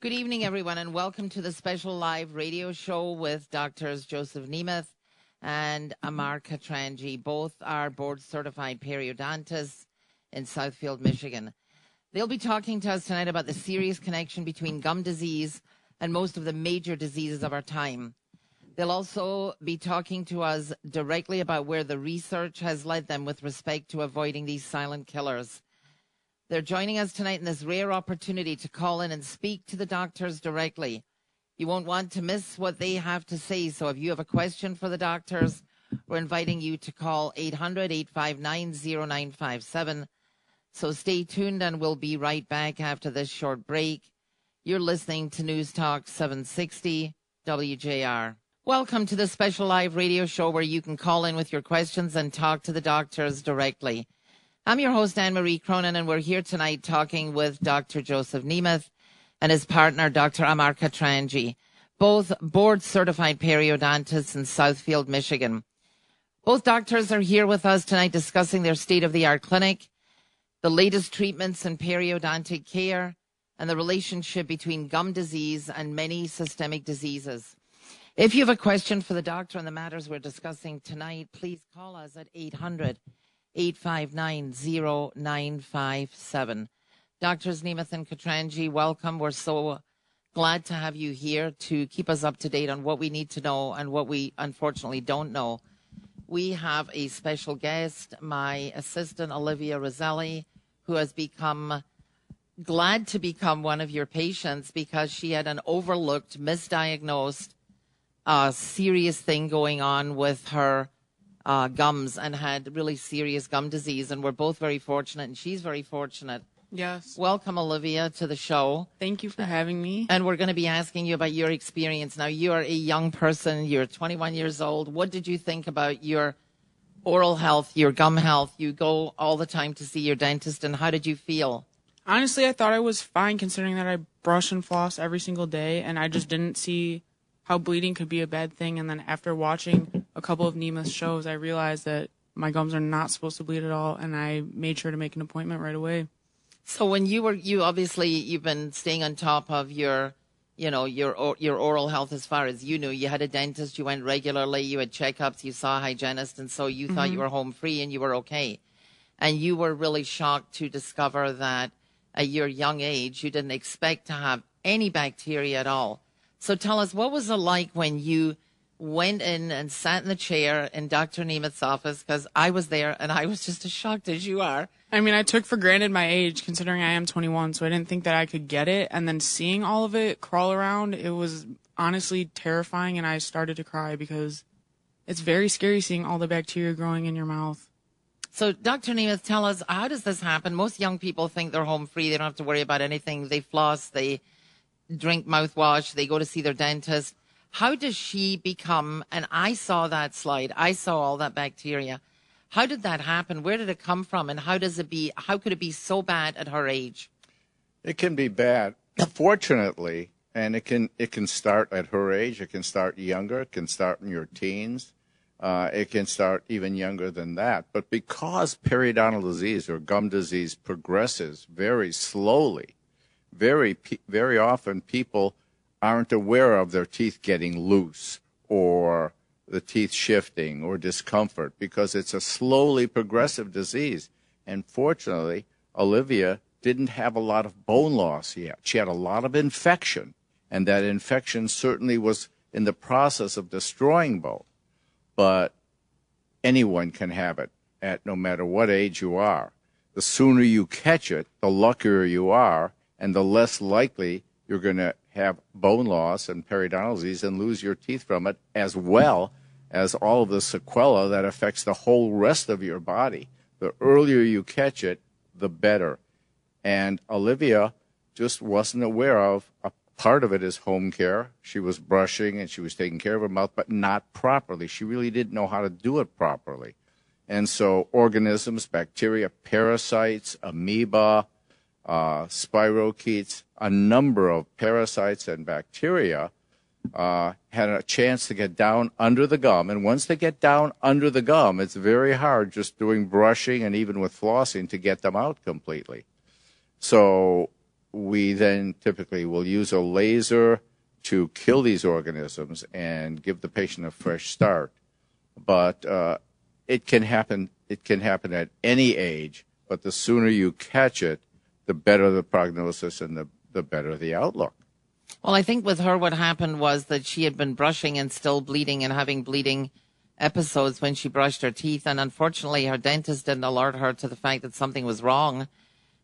Good evening, everyone, and welcome to the special live radio show with doctors Joseph Nemeth and Amar Katranji. Both are board certified periodontists in Southfield, Michigan. They'll be talking to us tonight about the serious connection between gum disease and most of the major diseases of our time. They'll also be talking to us directly about where the research has led them with respect to avoiding these silent killers. They're joining us tonight in this rare opportunity to call in and speak to the doctors directly. You won't want to miss what they have to say. So if you have a question for the doctors, we're inviting you to call 800 859 0957. So stay tuned and we'll be right back after this short break. You're listening to News Talk 760 WJR. Welcome to the special live radio show where you can call in with your questions and talk to the doctors directly. I'm your host, Anne Marie Cronin, and we're here tonight talking with Dr. Joseph Nemeth and his partner, Dr. Amar Katranji, both board certified periodontists in Southfield, Michigan. Both doctors are here with us tonight discussing their state of the art clinic, the latest treatments in periodontic care, and the relationship between gum disease and many systemic diseases. If you have a question for the doctor on the matters we're discussing tonight, please call us at 800 859 0957. Doctors Nemeth and Katranji, welcome. We're so glad to have you here to keep us up to date on what we need to know and what we unfortunately don't know. We have a special guest, my assistant Olivia Roselli, who has become glad to become one of your patients because she had an overlooked, misdiagnosed, uh, serious thing going on with her uh, gums and had really serious gum disease. And we're both very fortunate, and she's very fortunate. Yes. Welcome, Olivia, to the show. Thank you for having me. And we're going to be asking you about your experience. Now, you are a young person, you're 21 years old. What did you think about your oral health, your gum health? You go all the time to see your dentist, and how did you feel? Honestly, I thought I was fine considering that I brush and floss every single day, and I just didn't see how bleeding could be a bad thing. And then after watching a couple of Nemeth's shows, I realized that my gums are not supposed to bleed at all, and I made sure to make an appointment right away. So when you were, you obviously you've been staying on top of your, you know, your your oral health as far as you knew. You had a dentist, you went regularly, you had checkups, you saw a hygienist, and so you mm-hmm. thought you were home free and you were okay. And you were really shocked to discover that at your young age you didn't expect to have any bacteria at all. So tell us, what was it like when you went in and sat in the chair in Dr. Nemeth's office? Because I was there and I was just as shocked as you are. I mean, I took for granted my age considering I am 21, so I didn't think that I could get it. And then seeing all of it crawl around, it was honestly terrifying, and I started to cry because it's very scary seeing all the bacteria growing in your mouth. So, Dr. Nemeth, tell us, how does this happen? Most young people think they're home free. They don't have to worry about anything. They floss, they drink mouthwash, they go to see their dentist. How does she become, and I saw that slide, I saw all that bacteria. How did that happen? Where did it come from? And how does it be, how could it be so bad at her age? It can be bad. Fortunately, and it can it can start at her age. It can start younger. It can start in your teens. Uh, it can start even younger than that. But because periodontal disease or gum disease progresses very slowly, very very often people aren't aware of their teeth getting loose or the teeth shifting or discomfort because it's a slowly progressive disease. And fortunately, Olivia didn't have a lot of bone loss yet. She had a lot of infection, and that infection certainly was in the process of destroying bone. But anyone can have it at no matter what age you are. The sooner you catch it, the luckier you are, and the less likely you're going to have bone loss and periodontal disease and lose your teeth from it, as well as all of the sequela that affects the whole rest of your body. The earlier you catch it, the better. And Olivia just wasn't aware of a part of it is home care. She was brushing and she was taking care of her mouth, but not properly. She really didn't know how to do it properly. And so organisms, bacteria, parasites, amoeba, uh, spirochetes, a number of parasites and bacteria uh, had a chance to get down under the gum. And once they get down under the gum, it's very hard just doing brushing and even with flossing to get them out completely. So we then typically will use a laser to kill these organisms and give the patient a fresh start. But uh, it can happen. It can happen at any age. But the sooner you catch it, the better the prognosis and the, the better the outlook. Well, I think with her, what happened was that she had been brushing and still bleeding and having bleeding episodes when she brushed her teeth. And unfortunately, her dentist didn't alert her to the fact that something was wrong.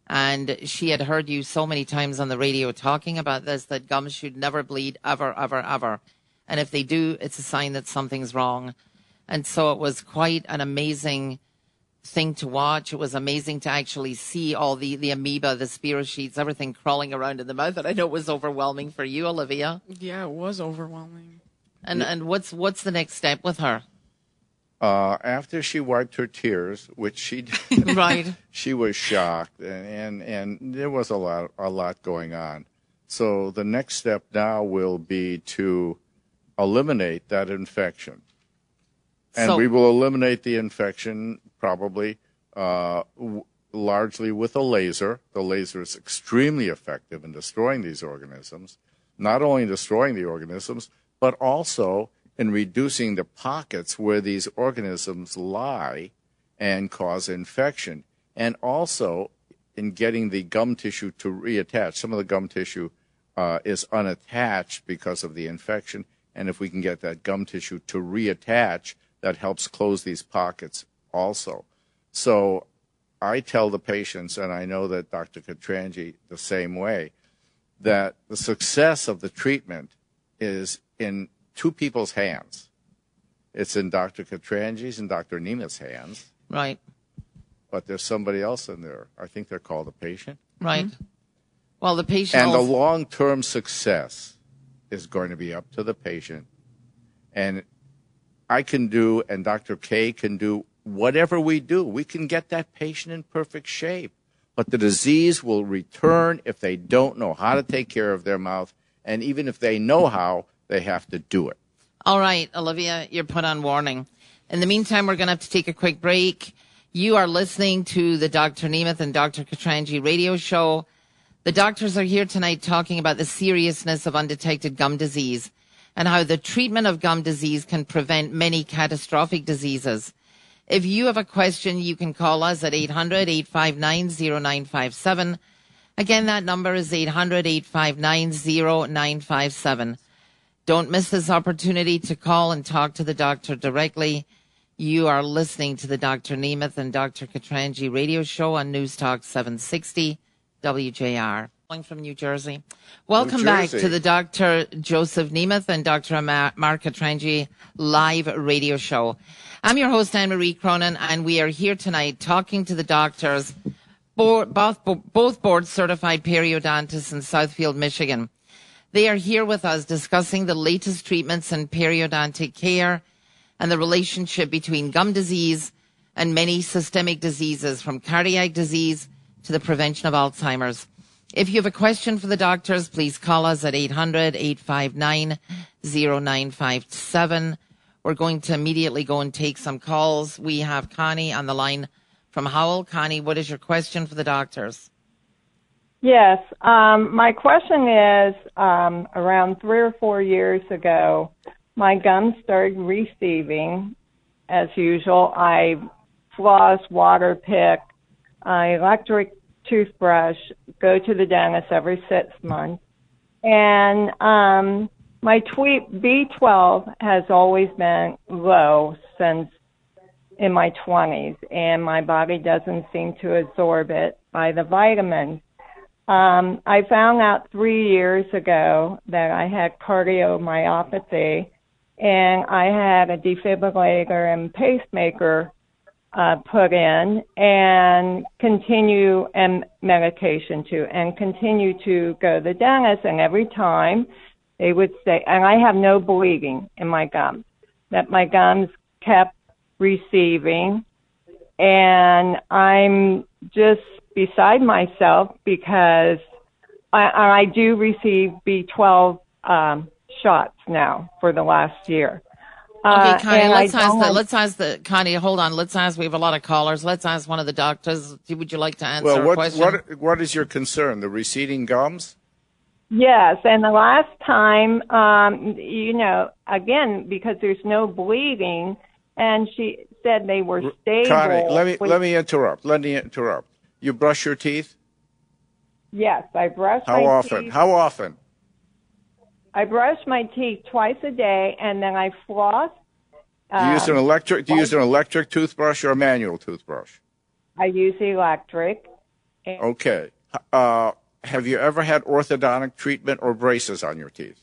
And she had heard you so many times on the radio talking about this that gums should never bleed ever, ever, ever. And if they do, it's a sign that something's wrong. And so it was quite an amazing thing to watch. It was amazing to actually see all the, the amoeba, the spirochetes, everything crawling around in the mouth. And I know it was overwhelming for you, Olivia. Yeah, it was overwhelming. And and what's what's the next step with her? Uh, after she wiped her tears, which she did, Right. she was shocked, and, and and there was a lot a lot going on. So the next step now will be to eliminate that infection, and So- we will eliminate the infection probably uh, w- largely with a laser. The laser is extremely effective in destroying these organisms, not only destroying the organisms, but also in reducing the pockets where these organisms lie and cause infection, and also in getting the gum tissue to reattach. Some of the gum tissue uh, is unattached because of the infection, and if we can get that gum tissue to reattach, that helps close these pockets also. So I tell the patients, and I know that Dr. Katranji the same way, that the success of the treatment is in two people's hands. It's in Dr. Katranji's and Dr. Nemeth's hands, Right. but there's somebody else in there. I think they're called a patient. Right. Mm-hmm. Well, the patient. And the long term success is going to be up to the patient. And I can do, and Dr. K can do whatever we do. We can get that patient in perfect shape. But the disease will return if they don't know how to take care of their mouth. And even if they know how, they have to do it. All right, Olivia, you're put on warning. In the meantime, we're going to have to take a quick break. You are listening to the Dr. Nemeth and Dr. Katranji radio show. The doctors are here tonight talking about the seriousness of undetected gum disease and how the treatment of gum disease can prevent many catastrophic diseases. If you have a question, you can call us at 800 859 0957. Again, that number is 800 859 0957. Don't miss this opportunity to call and talk to the doctor directly. You are listening to the Dr. Nemeth and Dr. Katranji radio show on News Talk 760 WJR. From New Jersey. Welcome back Jersey. to the Dr. Joseph Nemeth and Dr. Ma- Mark Katranji live radio show. I'm your host, Anne Marie Cronin, and we are here tonight talking to the doctors, board, both, both board certified periodontists in Southfield, Michigan. They are here with us discussing the latest treatments in periodontic care and the relationship between gum disease and many systemic diseases from cardiac disease to the prevention of Alzheimer's. If you have a question for the doctors, please call us at 800 859 0957. We're going to immediately go and take some calls. We have Connie on the line from Howell. Connie, what is your question for the doctors? Yes. Um, my question is um, around three or four years ago, my gums started receiving as usual. I floss, water pick, uh, electric toothbrush, go to the dentist every six months. And um, my tweet B12 has always been low since in my 20s, and my body doesn't seem to absorb it by the vitamins. Um, I found out three years ago that I had cardiomyopathy and I had a defibrillator and pacemaker uh, put in and continue and medication to and continue to go to the dentist and every time they would say and I have no bleeding in my gums that my gums kept receiving and I'm just beside myself because I, I do receive B12 um, shots now for the last year. Uh, Okay, Connie, and I let's ask the, let's ask the, Connie, hold on. Let's ask, we have a lot of callers. Let's ask one of the doctors. Would you like to answer Well, a what, question? what, what is your concern? The receding gums? Yes, and the last time, um, you know, again because there's no bleeding, and she said they were stable. Connie, let me, with- let me interrupt. Let me interrupt. You brush your teeth? Yes, I brush How my often? teeth. How often? I brush my teeth twice a day, and then I floss. Do you use an Um, electric? Do you use an electric toothbrush or a manual toothbrush? I use electric. Okay. Uh, have you ever had orthodontic treatment or braces on your teeth?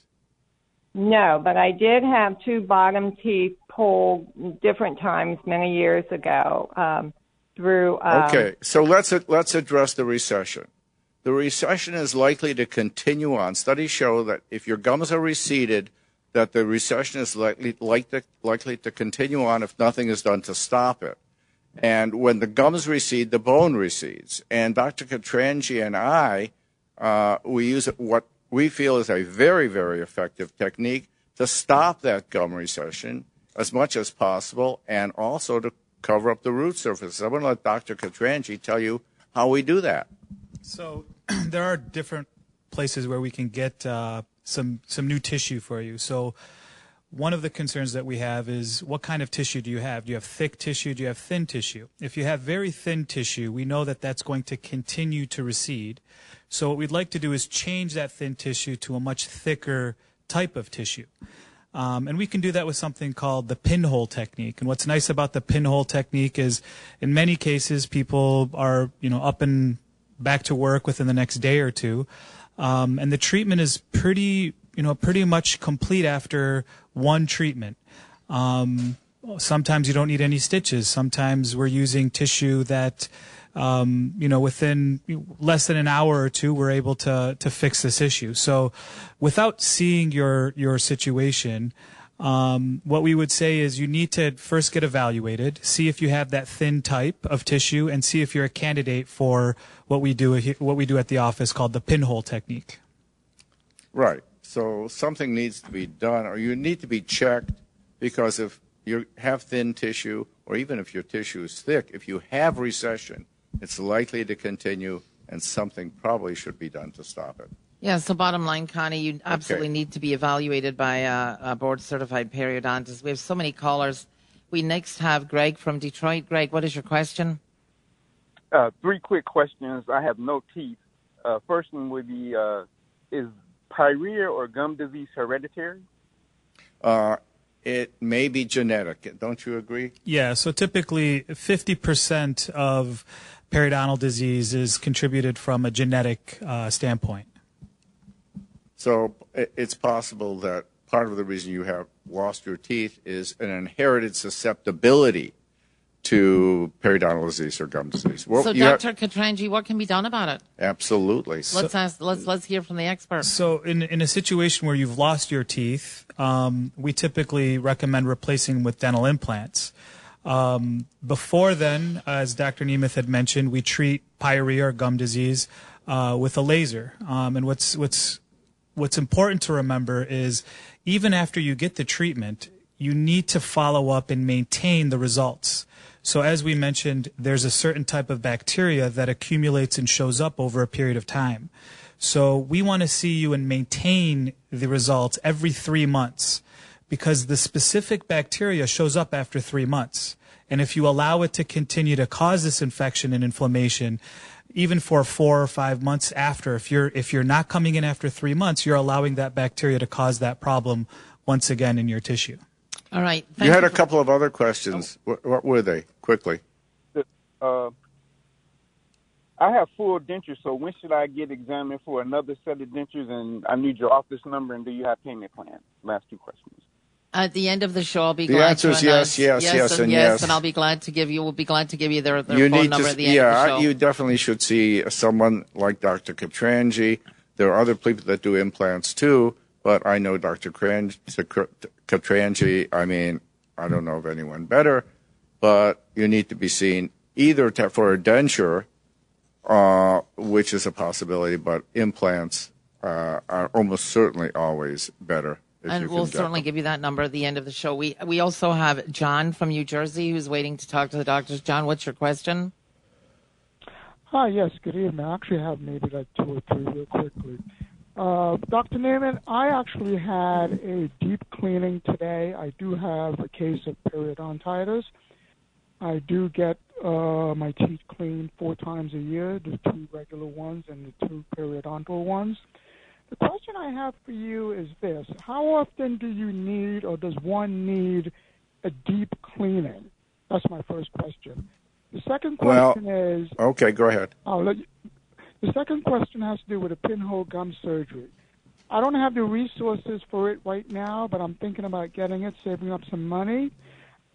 No, but I did have two bottom teeth pulled different times many years ago um, through. Um, Okay, so let's let's address the recession. The recession is likely to continue on. Studies show that if your gums are receded, that the recession is likely likely likely to continue on if nothing is done to stop it. And when the gums recede, the bone recedes. And Dr. Katranji and I, uh, we use what we feel is a very, very effective technique to stop that gum recession as much as possible and also to cover up the root surface. I'm going to let Dr. Katranji tell you how we do that. So there are different places where we can get uh, some some new tissue for you. So one of the concerns that we have is what kind of tissue do you have? Do you have thick tissue? Do you have thin tissue? If you have very thin tissue, we know that that's going to continue to recede. So what we'd like to do is change that thin tissue to a much thicker type of tissue. Um, and we can do that with something called the pinhole technique. And what's nice about the pinhole technique is, in many cases, people are you know up and back to work within the next day or two, um, and the treatment is pretty you know pretty much complete after one treatment. Um, sometimes you don't need any stitches. Sometimes we're using tissue that um, you know, within less than an hour or two, we're able to to fix this issue. So, without seeing your your situation, um, what we would say is you need to first get evaluated, see if you have that thin type of tissue, and see if you're a candidate for what we do what we do at the office called the pinhole technique. Right. So something needs to be done, or you need to be checked, because if you have thin tissue, or even if your tissue is thick, if you have recession, it's likely to continue, and something probably should be done to stop it. Yeah, so bottom line, Connie, you absolutely Okay. need to be evaluated by a, a board certified periodontist. We have so many callers. We next have Greg from Detroit. Greg, what is your question? Uh, three quick questions. I have no teeth. Uh, first one would be: uh, Is pyorrhea or gum disease hereditary? Uh, it may be genetic. Don't you agree? Yeah, so typically 50% of periodontal disease is contributed from a genetic uh, standpoint. So it's possible that part of the reason you have lost your teeth is an inherited susceptibility to periodontal disease or gum disease. Well, so, you have- Dr. Katranji, what can be done about it? absolutely. Let's ask. Let's let's hear from the expert. So, in in a situation where you've lost your teeth, um, we typically recommend replacing with dental implants. Um, before then, as Dr. Nemeth had mentioned, we treat pyorrhea or gum disease uh, with a laser. Um, and what's what's what's important to remember is even after you get the treatment, you need to follow up and maintain the results. So as we mentioned, there's a certain type of bacteria that accumulates and shows up over a period of time. So we want to see you and maintain the results every three months because the specific bacteria shows up after three months. And if you allow it to continue to cause this infection and inflammation, even for four or five months after, if you're if you're not coming in after three months, you're allowing that bacteria to cause that problem once again in your tissue. All right. Thank You had a for- couple of other questions. What, what were they? Quickly. Uh, I have full dentures, so when should I get examined for another set of dentures? And I need your office number, and do you have payment plan? Last two questions. At the end of the show, I'll be The glad answer to is announce yes, yes, yes, and, yes, yes. and I'll be glad to give you. We'll be glad to give you their, their you phone need number to, at the end yeah, of the show. you definitely should see someone like Dr. Katranji. There are other people that do implants too, but I know Dr. Katranji. I mean, I don't know of anyone better, but you need to be seen either for a denture, uh, which is a possibility, but implants uh, are almost certainly always better And we'll certainly them. give you that number at the end of the show. We we also have John from New Jersey who's waiting to talk to the doctors. John, what's your question? Hi, yes, good evening. I actually have maybe like two or three real quickly. Uh, Dr. Naaman, I actually had a deep cleaning today. I do have a case of periodontitis. I do get uh, my teeth cleaned four times a year, the two regular ones and the two periodontal ones. The question I have for you is this How often do you need or does one need a deep cleaning? That's my first question. The second Well- question is Okay, go ahead. You, the second question has to do with a pinhole gum surgery. I don't have the resources for it right now, but I'm thinking about getting it, saving up some money.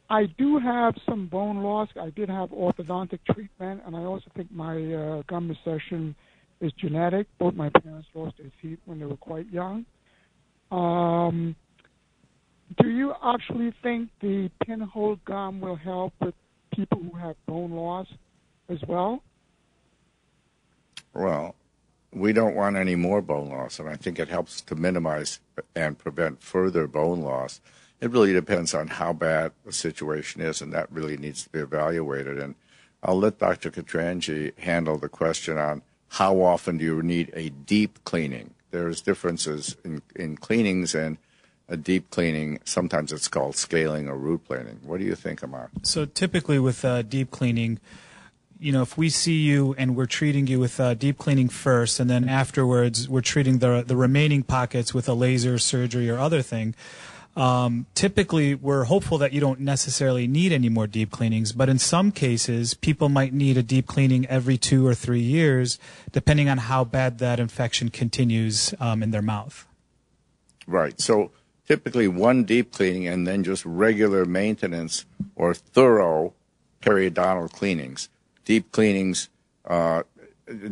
I do have some bone loss. I did have orthodontic treatment, and I also think my uh, gum recession is genetic. Both my parents lost their teeth when they were quite young. Um, do you actually think the pinhole gum will help with people who have bone loss as well? Well, we don't want any more bone loss, and I think it helps to minimize and prevent further bone loss. It really depends on how bad the situation is, and that really needs to be evaluated. And I'll let Dr. Katranji handle the question on how often do you need a deep cleaning. There's differences in, in cleanings and a deep cleaning. Sometimes it's called scaling or root planing. What do you think, Amar? So typically with uh, deep cleaning, you know, if we see you and we're treating you with uh, deep cleaning first, and then afterwards we're treating the the remaining pockets with a laser surgery or other thing. Um, typically, we're hopeful that you don't necessarily need any more deep cleanings, but in some cases, people might need a deep cleaning every two or three years, depending on how bad that infection continues um, in their mouth. Right. So typically one deep cleaning and then just regular maintenance or thorough periodontal cleanings. Deep cleanings uh,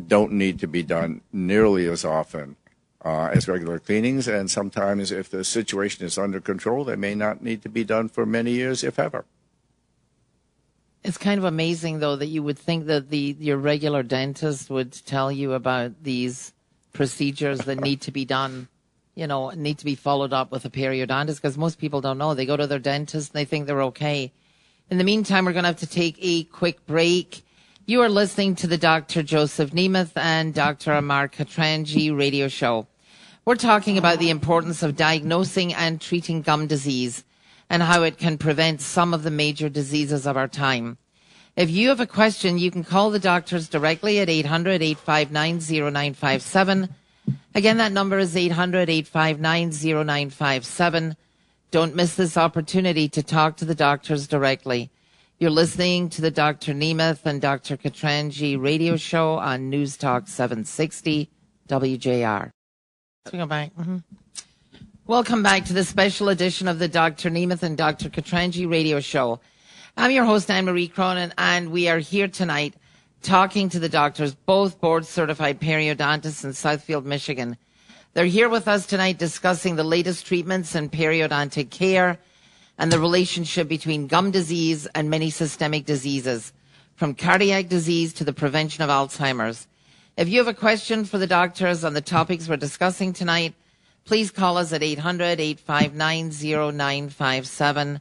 don't need to be done nearly as often uh, as regular cleanings, and sometimes if the situation is under control, they may not need to be done for many years, if ever. It's kind of amazing, though, that you would think that the your regular dentist would tell you about these procedures that need to be done, you know, need to be followed up with a periodontist, because most people don't know. They go to their dentist and they think they're okay. In the meantime, we're going to have to take a quick break. You are listening to the Dr. Joseph Nemeth and Dr. Amar Katranji radio show. We're talking about the importance of diagnosing and treating gum disease and how it can prevent some of the major diseases of our time. If you have a question, you can call the doctors directly at 800 859 0957. Again, that number is 800 859 0957. Don't miss this opportunity to talk to the doctors directly. You're listening to the Dr. Nemeth and Dr. Katranji radio show on News Talk 760 WJR. Let's go back. Mhm. Welcome back to the special edition of the Dr. Nemeth and Dr. Katranji radio show. I'm your host, Anne Marie Cronin, and we are here tonight talking to the doctors, both board certified periodontists in Southfield, Michigan. They're here with us tonight discussing the latest treatments in periodontic care and the relationship between gum disease and many systemic diseases, from cardiac disease to the prevention of Alzheimer's. If you have a question for the doctors on the topics we're discussing tonight, please call us at 800 859 0957.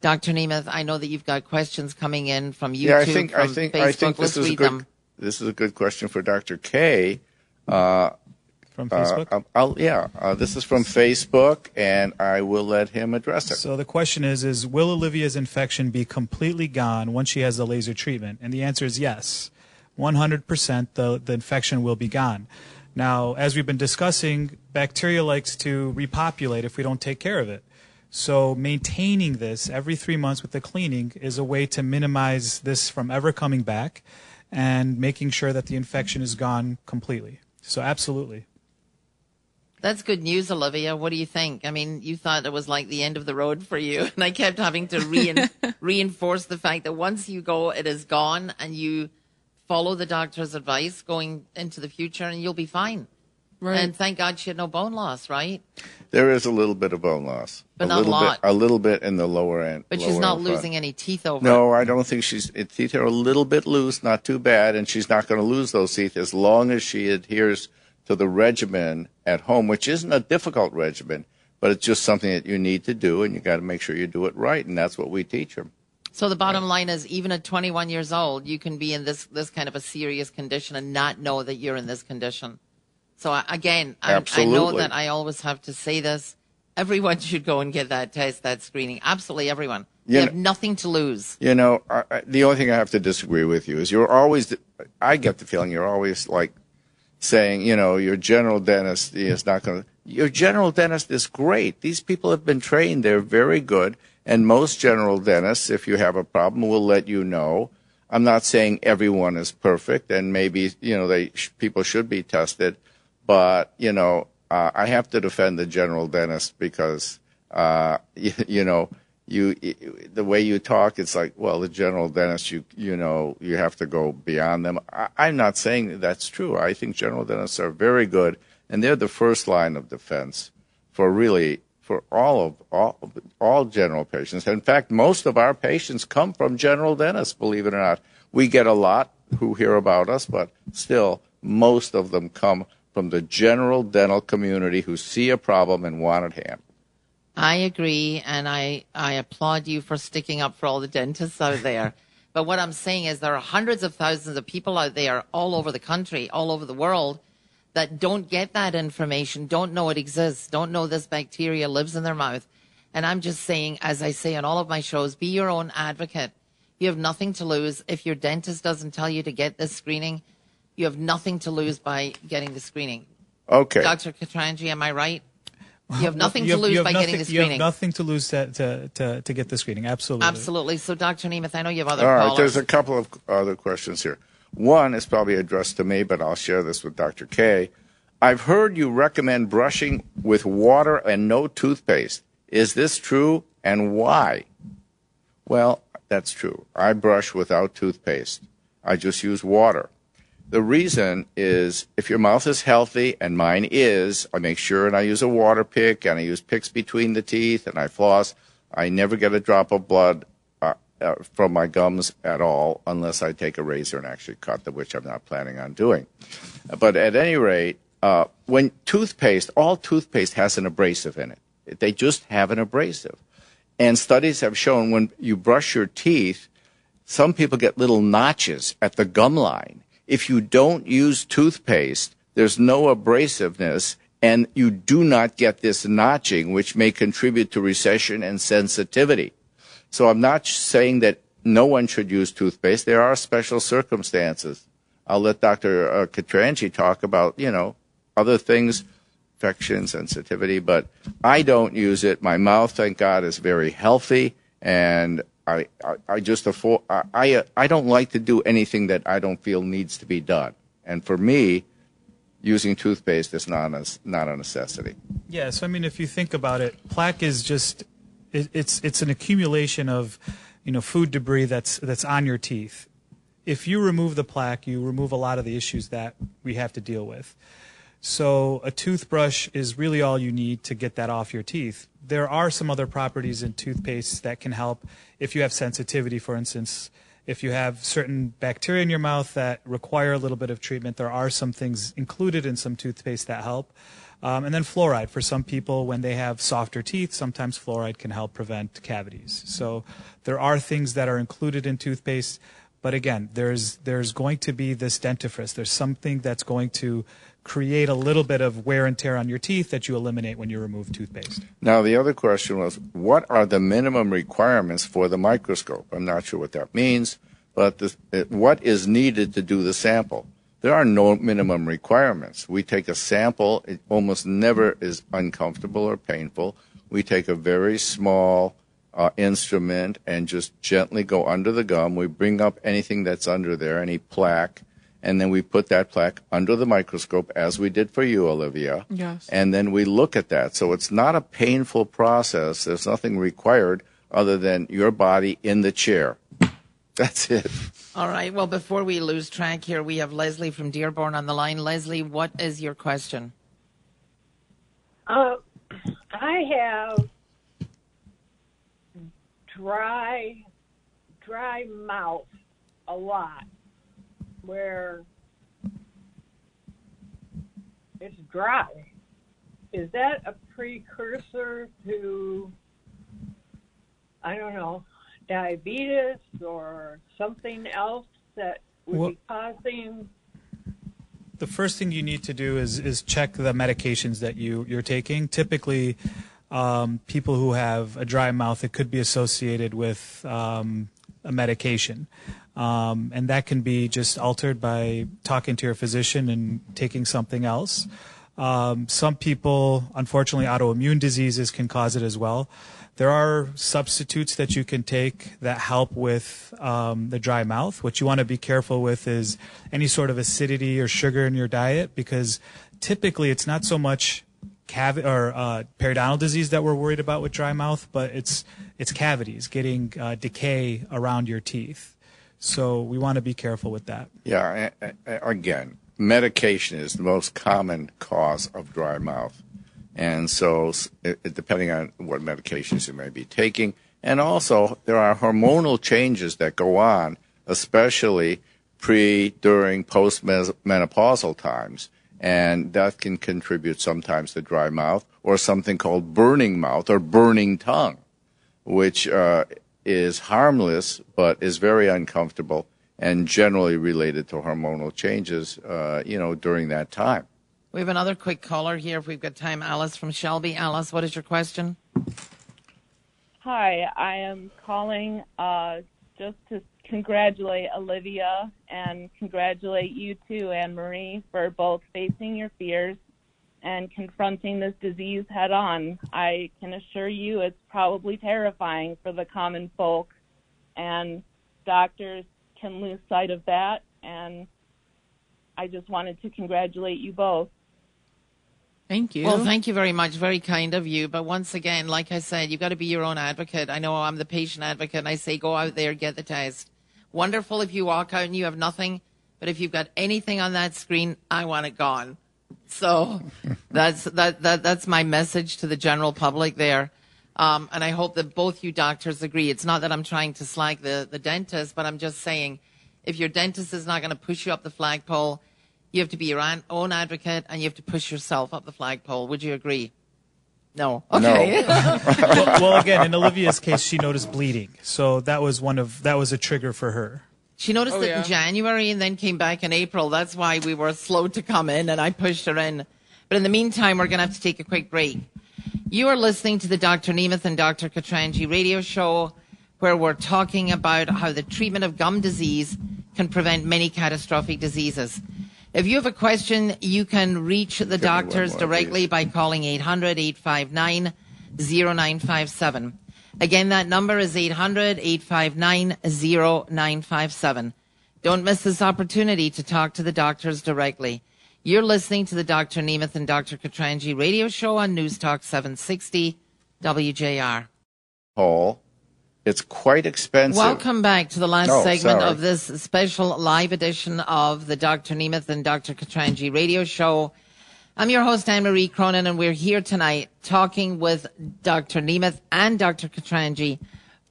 Dr. Nemeth, I know that you've got questions coming in from YouTube, yeah, I think from I think Facebook. I think Let's this is a good them. this is a good question for Dr. K. From Uh, Facebook. I'll- I'll, yeah, uh, this is from Facebook, and I will let him address it. So the question is: Is will Olivia's infection be completely gone once she has the laser treatment? And the answer is yes, 100%. The the infection will be gone. Now, as we've been discussing, bacteria likes to repopulate if we don't take care of it. So maintaining this every three months with the cleaning is a way to minimize this from ever coming back, and making sure that the infection is gone completely. So absolutely. That's good news, Olivia. What do you think? I mean, you thought it was like the end of the road for you, and I kept having to rein- reinforce the fact that once you go, it is gone, and you follow the doctor's advice going into the future, and you'll be fine. Right. And thank God she had no bone loss, right? There is a little bit of bone loss, But a not a lot. bit, a little bit in the lower end. But she's not and front. losing any teeth over. No, I don't think she's. It, teeth are a little bit loose, not too bad, and she's not going to lose those teeth as long as she adheres to the regimen at home, which isn't a difficult regimen, but it's just something that you need to do, and you got to make sure you do it right, and that's what we teach them. So the bottom line is, even at 21 years old, you can be in this this kind of a serious condition and not know that you're in this condition. So I- again, I, I know that I always have to say this. Everyone should go and get that test, that screening. Absolutely everyone. You Yeah. have nothing to lose. You know, I, the only thing I have to disagree with you is you're always. I get the feeling you're always like saying, you know, your general dentist is not going to. Your general dentist is great. These people have been trained; they're very good. And most general dentists, if you have a problem, will let you know. I'm not saying everyone is perfect, and maybe you know they sh- people should be tested, but you know uh, I have to defend the general dentist because uh, you, you know you the way you talk, it's like well the general dentist you you know you have to go beyond them. I, I'm not saying that that's true. I think general dentists are very good, and they're the first line of defense for really for all of all all general patients. In fact, most of our patients come from general dentists. Believe it or not, we get a lot who hear about us, but still, most of them come from the general dental community who see a problem and want it handled. I agree, and I, I applaud you for sticking up for all the dentists out there. but what I'm saying is there are hundreds of thousands of people out there all over the country, all over the world, that don't get that information, don't know it exists, don't know this bacteria lives in their mouth. And I'm just saying, as I say on all of my shows, be your own advocate. You have nothing to lose. If your dentist doesn't tell you to get this screening, you have nothing to lose by getting the screening. Okay. Dr. Katranji, am I right? You have nothing You to lose by nothing, getting the You have screening. nothing to lose to, to, to, to get the screening. Absolutely. Absolutely. So, Dr. Nemeth, I know you have other All right, callers. there's a couple of other questions here. One is probably addressed to me, but I'll share this with Dr. K. I've heard you recommend brushing with water and no toothpaste. Is this true and why? Well, that's true. I brush without toothpaste. I just use water. The reason is if your mouth is healthy, and mine is, I make sure and I use a water pick and I use picks between the teeth and I floss. I never get a drop of blood uh, from my gums at all unless I take a razor and actually cut them, which I'm not planning on doing. But at any rate, uh, when toothpaste, all toothpaste has an abrasive in it. They just have an abrasive. And studies have shown when you brush your teeth, some people get little notches at the gum line. If you don't use toothpaste, there's no abrasiveness and you do not get this notching, which may contribute to recession and sensitivity. So I'm not saying that no one should use toothpaste. There are special circumstances. I'll let Dr. Uh, Katranji talk about, you know, other things, infection, sensitivity, but I don't use it. My mouth, thank God, is very healthy, and I, I, I just afford, I, I, uh, I don't like to do anything that I don't feel needs to be done. And for me, using toothpaste is not a, not a necessity. Yeah, so I mean, if you think about it, plaque is just it, it's it's an accumulation of you know food debris that's that's on your teeth. If you remove the plaque, you remove a lot of the issues that we have to deal with. So a toothbrush is really all you need to get that off your teeth. There are some other properties in toothpaste that can help if you have sensitivity, for instance. If you have certain bacteria in your mouth that require a little bit of treatment, there are some things included in some toothpaste that help. Um, and then fluoride for some people when they have softer teeth, sometimes fluoride can help prevent cavities. So there are things that are included in toothpaste, but again, there's there's going to be this dentifrice. There's something that's going to create a little bit of wear and tear on your teeth that you eliminate when you remove toothpaste. Now, the other question was, what are the minimum requirements for the microscope? I'm not sure what that means, but the, it, what is needed to do the sample? There are no minimum requirements. We take a sample, it almost never is uncomfortable or painful. We take a very small uh, instrument and just gently go under the gum. We bring up anything that's under there, any plaque, and then we put that plaque under the microscope as we did for you, Olivia Yes. and then we look at that. So it's not a painful process. There's nothing required other than your body in the chair. That's it. All right. Well, before we lose track here, we have Leslie from Dearborn on the line. Leslie, what is your question? Uh, I have dry, dry mouth a lot, where it's dry. is that a precursor to, I don't know, diabetes or something else that would Well- be causing? the first thing you need to do is is check the medications that you you're taking. Typically, um, people who have a dry mouth, it could be associated with um, a medication, um, and that can be just altered by talking to your physician and taking something else. Um, some people, unfortunately, autoimmune diseases can cause it as well. There are substitutes that you can take that help with um, the dry mouth. What you want to be careful with is any sort of acidity or sugar in your diet because typically it's not so much cavi- or uh, periodontal disease that we're worried about with dry mouth, but it's it's cavities, getting uh, decay around your teeth. So we want to be careful with that. Yeah, again, medication is the most common cause of dry mouth. And so, depending on what medications you may be taking, and also there are hormonal changes that go on, especially pre, during, post-menopausal times, and that can contribute sometimes to dry mouth or something called burning mouth or burning tongue, which uh, is harmless but is very uncomfortable and generally related to hormonal changes, uh, you know, during that time. We have another quick caller here if we've got time. Alice from Shelby. Alice, what is your question? Hi, I am calling uh, just to congratulate Olivia and congratulate you too, Anne Marie, for both facing your fears and confronting this disease head on. I can assure you it's probably terrifying for the common folk, and doctors can lose sight of that. And I just wanted to congratulate you both. Thank you. Well, thank you very much. Very kind of you. But once again, like I said, you've got to be your own advocate. I know I'm the patient advocate and I say go out there, get the test. Wonderful if you walk out and you have nothing. But if you've got anything on that screen, I want it gone. So that's, that, that, that's my message to the general public there. Um, and I hope that both you doctors agree. It's not that I'm trying to slag the, the dentist, but I'm just saying if your dentist is not going to push you up the flagpole, you have to be your own- own advocate and you have to push yourself up the flagpole. Would you agree? No. Okay. well, well, again, in Olivia's case, she noticed bleeding, so that was one of that was a trigger for her. She noticed Oh, it yeah. in January and then came back in April. That's why we were slow to come in and I pushed her in. But in the meantime, we're going to have to take a quick break. You are listening to the Dr. Nemeth and Dr. Katranji radio show where we're talking about how the treatment of gum disease can prevent many catastrophic diseases. If you have a question, you can reach the one doctors more, directly please. by calling 800 859 0957. Again, that number is 800 859 0957. Don't miss this opportunity to talk to the doctors directly. You're listening to the Dr. Nemeth and Dr. Katranji radio show on News Talk 760 WJR. Paul, it's quite expensive. Welcome back to the last Oh, segment sorry. of this special live edition of the Dr. Nemeth and Dr. Katranji radio show. I'm your host, Anne Marie Cronin, and we're here tonight talking with Dr. Nemeth and Dr. Katranji,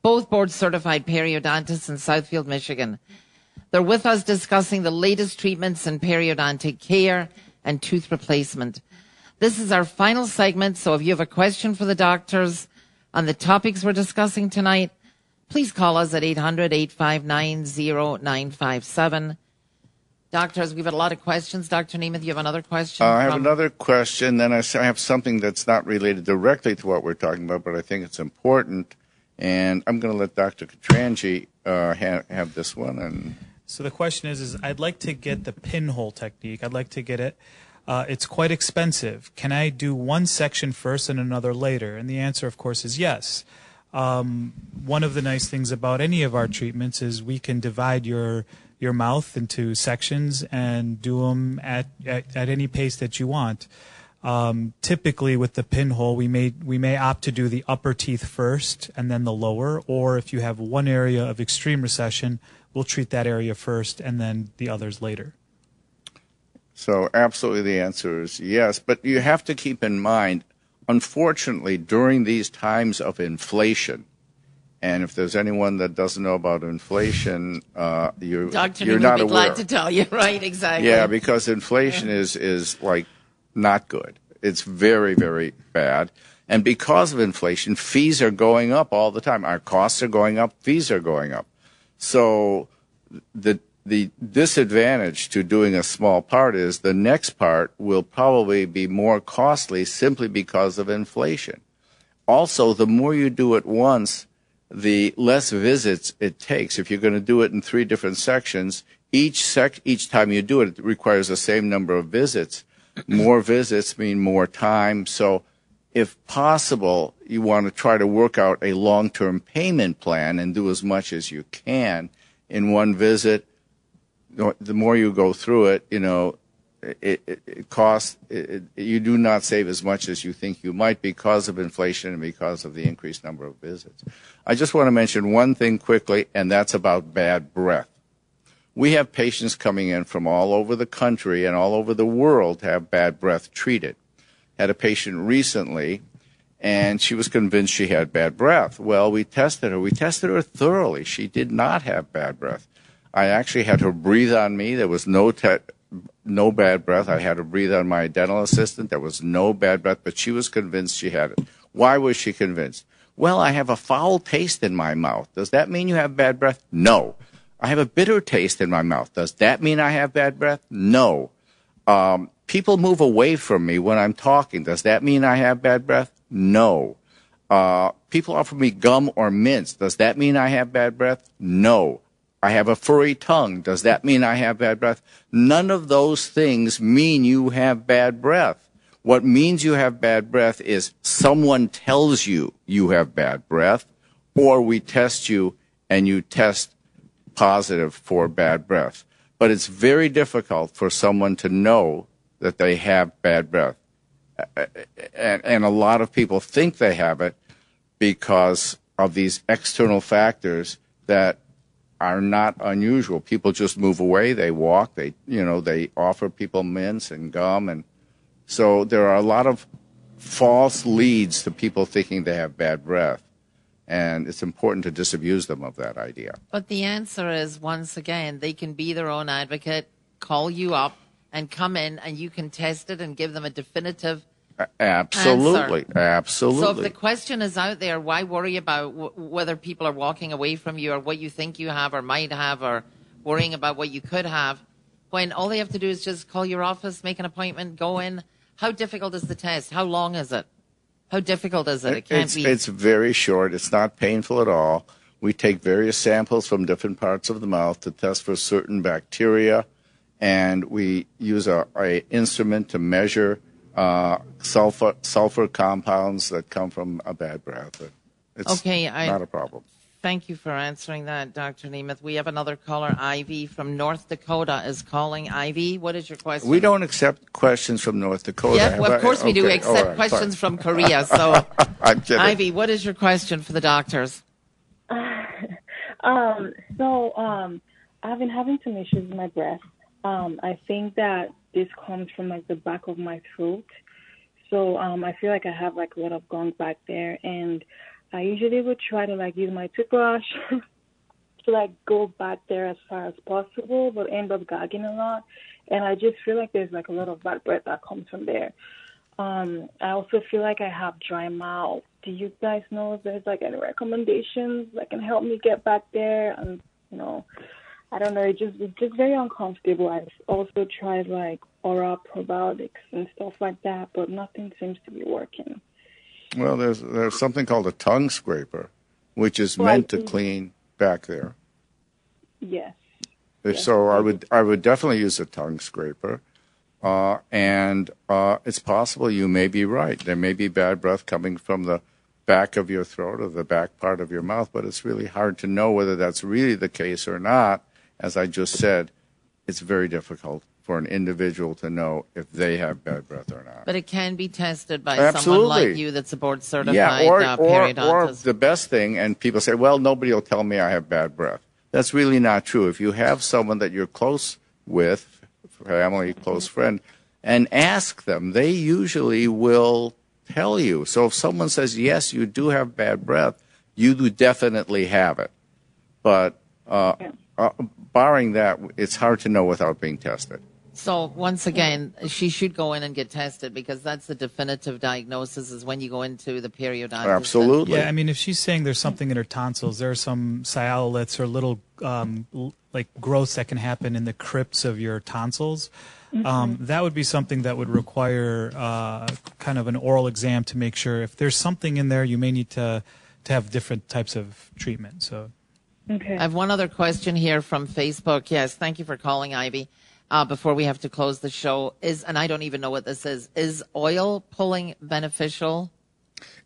both board certified periodontists in Southfield, Michigan. They're with us discussing the latest treatments in periodontic care and tooth replacement. This is our final segment, so if you have a question for the doctors on the topics we're discussing tonight, please call us at 800 859 0957. Doctors, we've had a lot of questions. Dr. Nemeth, you have another question? Uh, I have from- another question. Then I have something that's not related directly to what we're talking about, but I think it's important. And I'm going to let Dr. Katranji uh, ha- have this one. And So the question is, is I'd like to get the pinhole technique. I'd like to get it. Uh, it's quite expensive. Can I do one section first and another later? And the answer, of course, is yes. Um, one of the nice things about any of our treatments is we can divide your your mouth into sections and do them at, at, at any pace that you want. Um, typically, with the pinhole, we may we may opt to do the upper teeth first and then the lower, or if you have one area of extreme recession, we'll treat that area first and then the others later. so, absolutely, the answer is yes. But you have to keep in mind, unfortunately, during these times of inflation, and if there's anyone that doesn't know about inflation, uh, you're, Dr. you're not be aware. glad to tell you, right? Exactly. Yeah, because inflation is is like not good. it's very, very bad. And because of inflation, fees are going up all the time. Our costs are going up, fees are going up. So the the disadvantage to doing a small part is the next part will probably be more costly simply because of inflation. Also, the more you do it once, the less visits it takes. If you're going to do it in three different sections, each sec each time you do it, it requires the same number of visits. More visits mean more time. So, if possible, you want to try to work out a long-term payment plan and do as much as you can in one visit. The more you go through it, you know, it, it, it costs. It, you do not save as much as you think you might because of inflation and because of the increased number of visits. I just want to mention one thing quickly, and that's about bad breath. We have patients coming in from all over the country and all over the world to have bad breath treated. Had a patient recently, and she was convinced she had bad breath. Well, we tested her. We tested her thoroughly. She did not have bad breath. I actually had her breathe on me. There was no te- no bad breath. I had her breathe on my dental assistant. There was no bad breath, but she was convinced she had it. Why was she convinced? Well, I have a foul taste in my mouth. Does that mean you have bad breath? No. I have a bitter taste in my mouth. Does that mean I have bad breath? No. Um, people move away from me when I'm talking. Does that mean I have bad breath? No. Uh, people offer me gum or mints. Does that mean I have bad breath? No. I have a furry tongue. Does that mean I have bad breath? None of those things mean you have bad breath. What means you have bad breath is someone tells you you have bad breath, or we test you and you test positive for bad breath. But it's very difficult for someone to know that they have bad breath. And, a lot of people think they have it because of these external factors that are not unusual. People just move away, they walk, they you know, they offer people mints and gum and so there are a lot of false leads to people thinking they have bad breath. And it's important to disabuse them of that idea. But the answer is once again, they can be their own advocate, call you up and come in and you can test it and give them a definitive Absolutely, answer. absolutely. So if the question is out there, why worry about w- whether people are walking away from you or what you think you have or might have or worrying about what you could have when all they have to do is just call your office, make an appointment, go in. How difficult is the test? How long is it? How difficult is it? It can't it's, be. It's very short. It's not painful at all. We take various samples from different parts of the mouth to test for certain bacteria, and we use a, a instrument to measure uh, sulfur sulfur compounds that come from a bad breath. It's okay, I, not a problem. Thank you for answering that, Dr. Nemeth. We have another caller, Ivy from North Dakota, is calling. Ivy, what is your question? We don't accept questions from North Dakota. Yeah, well, of course we do. Okay, Accept right, questions fine. from Korea. So, I'm kidding. Ivy, what is your question for the doctors? um, so um, I've been having some issues with my breath. Um, I think that this comes from like the back of my throat. So um, I feel like I have like a lot of gunk back there, and I usually would try to like use my toothbrush to like go back there as far as possible, but end up gagging a lot. And I just feel like there's like a lot of bad breath that comes from there. Um, I also feel like I have dry mouth. Do you guys know if there's like any recommendations that can help me get back there? And you know, I don't know. It just it's just very uncomfortable. I've also tried like oral probiotics and stuff like that, but nothing seems to be working. Well, there's there's something called a tongue scraper, which is Well, meant to clean back there. Yes. If Yes, so, I I would I would definitely use a tongue scraper. Uh, and uh, it's possible you may be right. There may be bad breath coming from the back of your throat or the back part of your mouth, but it's really hard to know whether that's really the case or not. As I just said, it's very difficult for an individual to know if they have bad breath or not. But it can be tested by Absolutely. someone like you that's a board certified yeah, or, uh, or, or the best thing, and people say, well, nobody will tell me I have bad breath. That's really not true. If you have someone that you're close with, family, close friend, and ask them, they usually will tell you. So if someone says, yes, you do have bad breath, you do definitely have it. But uh, uh, barring that, it's hard to know without being tested. So once again, she should go in and get tested because that's the definitive diagnosis is when you go into the periodontist. Absolutely. Yeah, I mean, if she's saying there's something in her tonsils, there are some sialoliths or little um, like growths that can happen in the crypts of your tonsils. Um, that would be something that would require uh, kind of an oral exam to make sure if there's something in there, you may need to to have different types of treatment. So Okay. I have one other question here from Facebook. Yes, thank you for calling, Ivy. Uh, before we have to close the show, is and I don't even know what this is. Is oil pulling beneficial?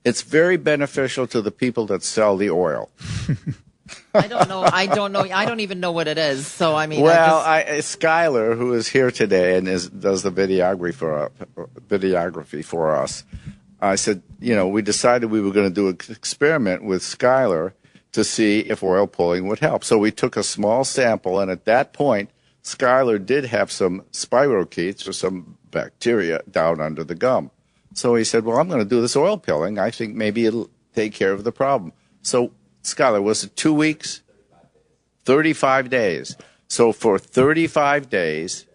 It's very beneficial to the people that sell the oil. I don't know. I don't know. I don't even know what it is. So I mean, well, I just, I, Skylar, who is here today and is does the videography for videography for us, I said, you know, we decided we were going to do an experiment with Skylar to see if oil pulling would help. So we took a small sample, and at that point, Skylar did have some spirochetes or some bacteria down under the gum. So he said, well, I'm going to do this oil pulling. I think maybe it'll take care of the problem. So, Skylar, was it two weeks? 35 days. So for 35 days,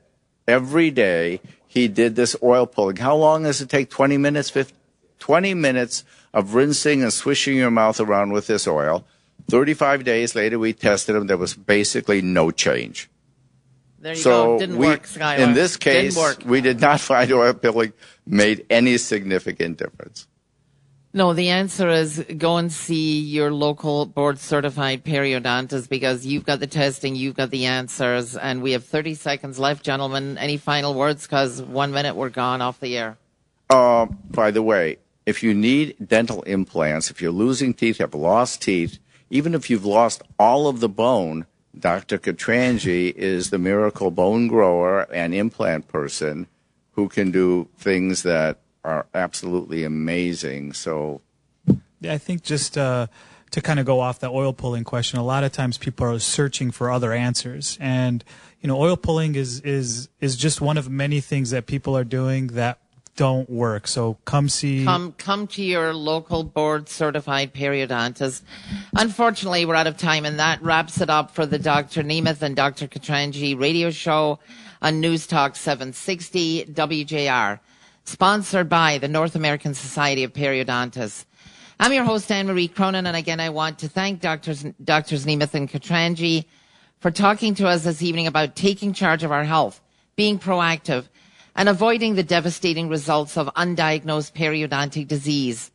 every day, he did this oil pulling. How long does it take? 20 minutes? 50, 20 minutes of rinsing and swishing your mouth around with this oil. 35 days later, we tested them. There was basically no change. there you so go. Didn't we, work, Skylar. in this case, we did not find oil pulling made any significant difference. No, the answer is go and see your local board certified periodontist because you've got the testing, you've got the answers, and we have 30 seconds left, gentlemen. Any final words? Because one minute we're gone off the air. Uh, by the way, if you need dental implants, if you're losing teeth, have lost teeth, even if you've lost all of the bone, Dr. Katranji is the miracle bone grower and implant person who can do things that are absolutely amazing. So, Yeah, I think just uh, to kind of go off the oil pulling question, a lot of times people are searching for other answers, and you know, oil pulling is is is just one of many things that people are doing that don't work. So come see. Come, come to your local board certified periodontist. Unfortunately, we're out of time, and that wraps it up for the Dr. Nemeth and Dr. Katranji radio show on News Talk 760 WJR, sponsored by the North American Society of Periodontists. I'm your host, Anne Marie Cronin, and again, I want to thank Doctors, Doctors Nemeth and Katranji for talking to us this evening about taking charge of our health, being proactive, and avoiding the devastating results of undiagnosed periodontic disease.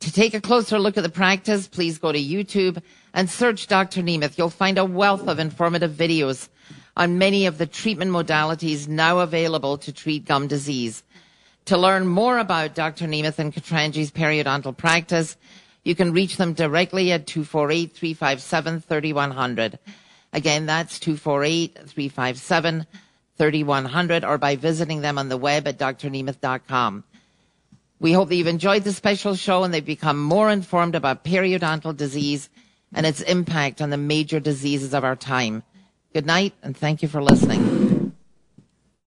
To take a closer look at the practice, please go to YouTube and search Dr. Nemeth. You'll find a wealth of informative videos on many of the treatment modalities now available to treat gum disease. To learn more about Dr. Nemeth and Katranji's periodontal practice, you can reach them directly at 248-357-3100. Again, that's 248-357-3100 or by visiting them on the web at drnemeth.com. We hope that you've enjoyed the special show and they've become more informed about periodontal disease and its impact on the major diseases of our time. Good night and thank you for listening.